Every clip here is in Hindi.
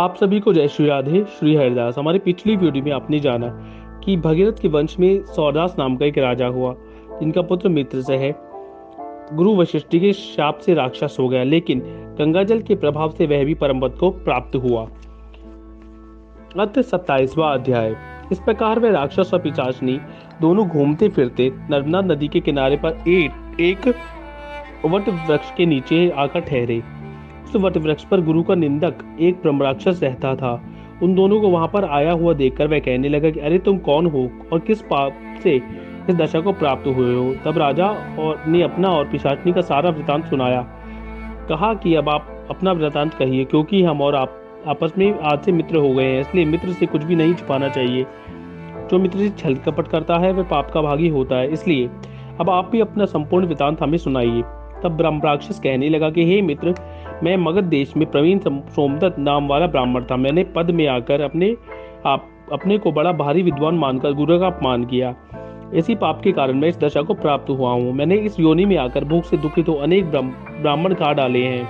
आप सभी को जय श्री राधे, श्री हरिदास। हमारी पिछली वीडियो में आपने जाना कि भगीरथ के वंश में सौदास नाम का एक राजा हुआ, जिनका पुत्र मित्र से है। गुरु वशिष्ठ के शाप से राक्षस हो गया, लेकिन गंगाजल के प्रभाव से वह भी परम को प्राप्त हुआ। अत सत्ताईसवा अध्याय। इस प्रकार वह राक्षस और पिचाचनी दोनों घूमते फिरते नर्मदा नदी के किनारे पर एक एक वट वृक्ष के नीचे आकर ठहरे। उस वट वृक्ष पर गुरु का निंदक एक ब्रह्म राक्षस रहता था। उन दोनों को वहाँ पर आया हुआ देखकर वह कहने लगा कि, अरे, तुम कौन हो और किस पाप से इस दशा को प्राप्त हुए हो? तब राजा और ने अपना और पिशाचनी का सारा वृतांत सुनाया। कहा कि, अब आप अपना वृतांत कहिए, क्योंकि हम और आप, आपस में आज से मित्र हो गए हैं, इसलिए मित्र से कुछ भी नहीं छुपाना चाहिए। जो मित्र से छल कपट करता है, वह पाप का भागी होता है। इसलिए अब आप भी अपना संपूर्ण वृतांत हमें सुनाइए। तब ब्रह्मराक्षस कहने लगा कि, हे मित्र मैं मगध देश में प्रवीण सोमदत्त नाम वाला ब्राह्मण था। मैंने पद में आकर अपने आप अपने को बड़ा भारी विद्वान मानकर गुरु का अपमान किया। इसी पाप के कारण मैं इस दशा को प्राप्त हुआ हूँ। मैंने इस योनि में आकर भूख से दुखित हो अनेक ब्राह्मण खा डाले हैं।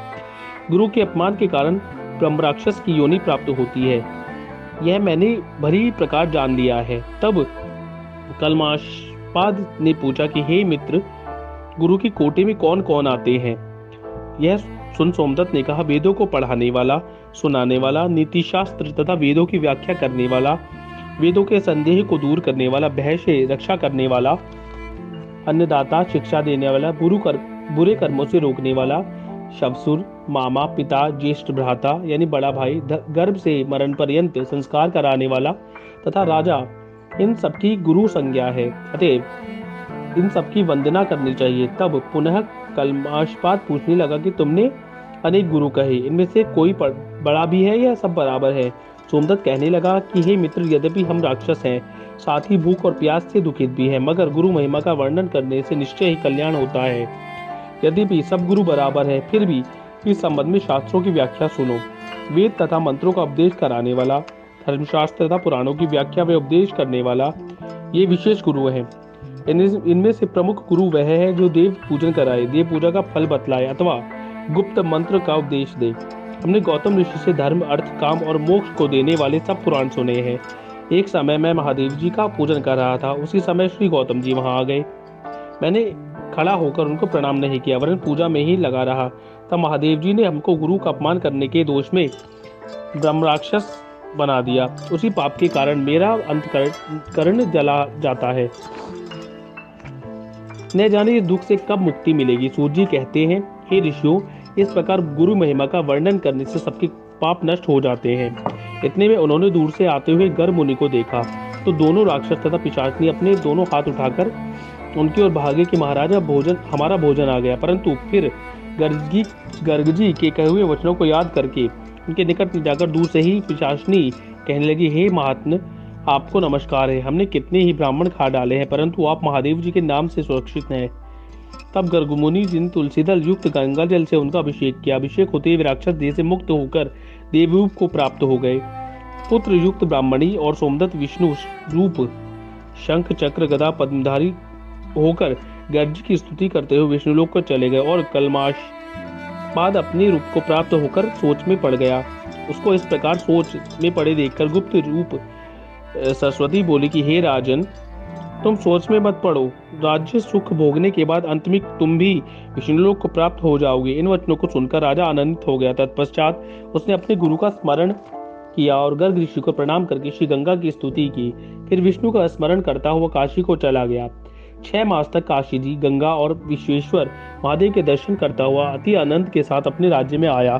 गुरु के अपमान के कारण ब्रह्म राक्षस की योनि प्राप्त होती है। यह मैंने भरी प्रकार जान लिया है। तब कलमाशपाद ने पूछा कि, हे मित्र, गुरु की कोटे में कौन कौन आते हैं? यह सुन सोमदत्त ने कहा, वेदों को पढ़ाने वाला, सुनाने वाला नीति शास्त्र तथा वेदों की व्याख्या करने वाला, वेदों के संदेह को दूर करने वाला भय से रक्षा करने वाला, अन्नदाता, शिक्षा देने वाला, बुरु कर, बुरे कर्मों से रोकने वाला, शवसुर, मामा, पिता, ज्येष्ठ भ्राता, यानी बड़ा भाई गर्भ से मरण पर्यंत संस्कार कराने वाला तथा राजा, इन सबकी गुरु संज्ञा है, अतएव इन सबकी वंदना करनी चाहिए। तब पुनः कलमाशपात पूछने लगा कि तुमने अनेक गुरु कहे। इनमें से कोई बड़ा भी है या सब बराबर है? सोमदत्त कहने लगा कि, हे मित्र, यद्यपि हम राक्षस हैं, साथ ही भूख और प्यास से दुखित भी है, मगर गुरु महिमा का वर्णन करने से निश्चय ही कल्याण होता है। यद्यपि सब गुरु बराबर है, फिर भी इस संबंध में शास्त्रों की व्याख्या सुनो। वेद तथा मंत्रों का उपदेश कराने वाला, धर्मशास्त्र तथा पुराणों की व्याख्या व उपदेश करने वाला, ये विशेष गुरु है। इनमें से प्रमुख गुरु वह है जो देव पूजन कराए, देव पूजा का फल बतलाए अथवा गुप्त मंत्र का उपदेश दे। हमने गौतम ऋषि से धर्म, अर्थ, काम और मोक्ष को देने वाले सब पुराण सुने हैं। एक समय मैं महादेव जी का पूजन कर रहा था। उसी समय श्री गौतम जी वहाँ आ गए। मैंने खड़ा होकर उनको प्रणाम नहीं किया, वरन पूजा में ही लगा रहा। तब महादेव जी ने हमको गुरु का अपमान करने के दोष में ब्रह्म राक्षस बना दिया। उसी पाप के कारण मेरा अंत कर्ण जला जाता है। न जाने दुख से कब मुक्ति मिलेगी। सूर्य जी कहते हैं, हे ऋषियों इस प्रकार गुरु महिमा का वर्णन करने से सबके पाप नष्ट हो जाते हैं। इतने में उन्होंने दूर से आते हुए गर्भ मुनि को देखा। तो दोनों राक्षस तथा पिशाचनी अपने दोनों हाथ उठाकर उनकी ओर भागे कि, महाराजा भोजन, हमारा भोजन आ गया। परंतु फिर गर्गी, गर्गजी के कहे हुए वचनों को याद करके उनके निकट जाकर दूर से ही पिशाचनी कहने लगी, हे महात्म आपको नमस्कार है। हमने कितने ही ब्राह्मण खा डाले हैं, परंतु आप महादेव जी के नाम से सुरक्षित हैं। तब गर्गमुनि जिन तुलसीदल युक्त गंगा जल से उनका अभिषेक किया, अभिषेक होते हुए राक्षस देह से मुक्त होकर देवरूप को प्राप्त हो गए। पुत्र युक्त ब्राह्मणी और सोमदत्त विष्णु रूप शंख चक्र गदा पद्मधारी होकर गर्ज की स्तुति करते हुए विष्णुलोक को चले गए और कलमाश बाद अपने रूप को प्राप्त होकर सोच में पड़ गया। उसको इस प्रकार सोच में पड़े देखकर गुप्त रूप सरस्वती बोली कि, हे राजन तुम सोच में मत पड़ो। राज्य सुख भोगने के बाद अंत में तुम भी विष्णुलोक को प्राप्त हो जाओगे। इन वचनों को सुनकर राजा आनंदित हो गया। तत्पश्चात उसने अपने गुरु का स्मरण किया और गर्ग ऋषि को प्रणाम करके श्री गंगा की स्तुति की। फिर विष्णु का स्मरण करता हुआ काशी को चला गया। छह मास तक काशी जी, गंगा और विश्वेश्वर महादेव के दर्शन करता हुआ अति आनंद के साथ अपने राज्य में आया।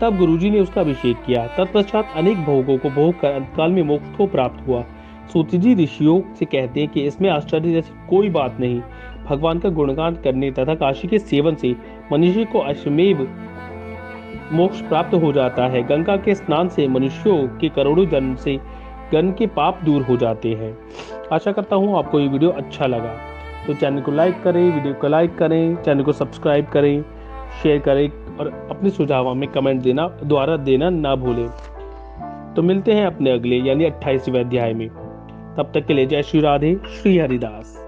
तब गुरुजी ने उसका अभिषेक किया। तत्पश्चात अनेक भोगों को भोग कर अंतकाल में मोक्ष को प्राप्त हुआ। सूतजी ऋषियों से कहते हैं कि इसमें आश्चर्य जैसी कोई बात नहीं। भगवान का गुणगान करने तथा काशी के सेवन से मनुष्य को अश्वमेव मोक्ष प्राप्त हो जाता है। गंगा के स्नान से मनुष्यों के करोड़ों जन्म से गन के पाप दूर हो जाते हैं। आशा करता हूँ आपको ये वीडियो अच्छा लगा। तो चैनल को लाइक करें, वीडियो को लाइक करें, चैनल को सब्सक्राइब करें, शेयर करें और अपने सुझाव में कमेंट देना, द्वारा देना ना भूलें। तो मिलते हैं अपने अगले यानी अट्ठाईसवें अध्याय में। तब तक के लिए जय श्री राधे श्री हरिदास।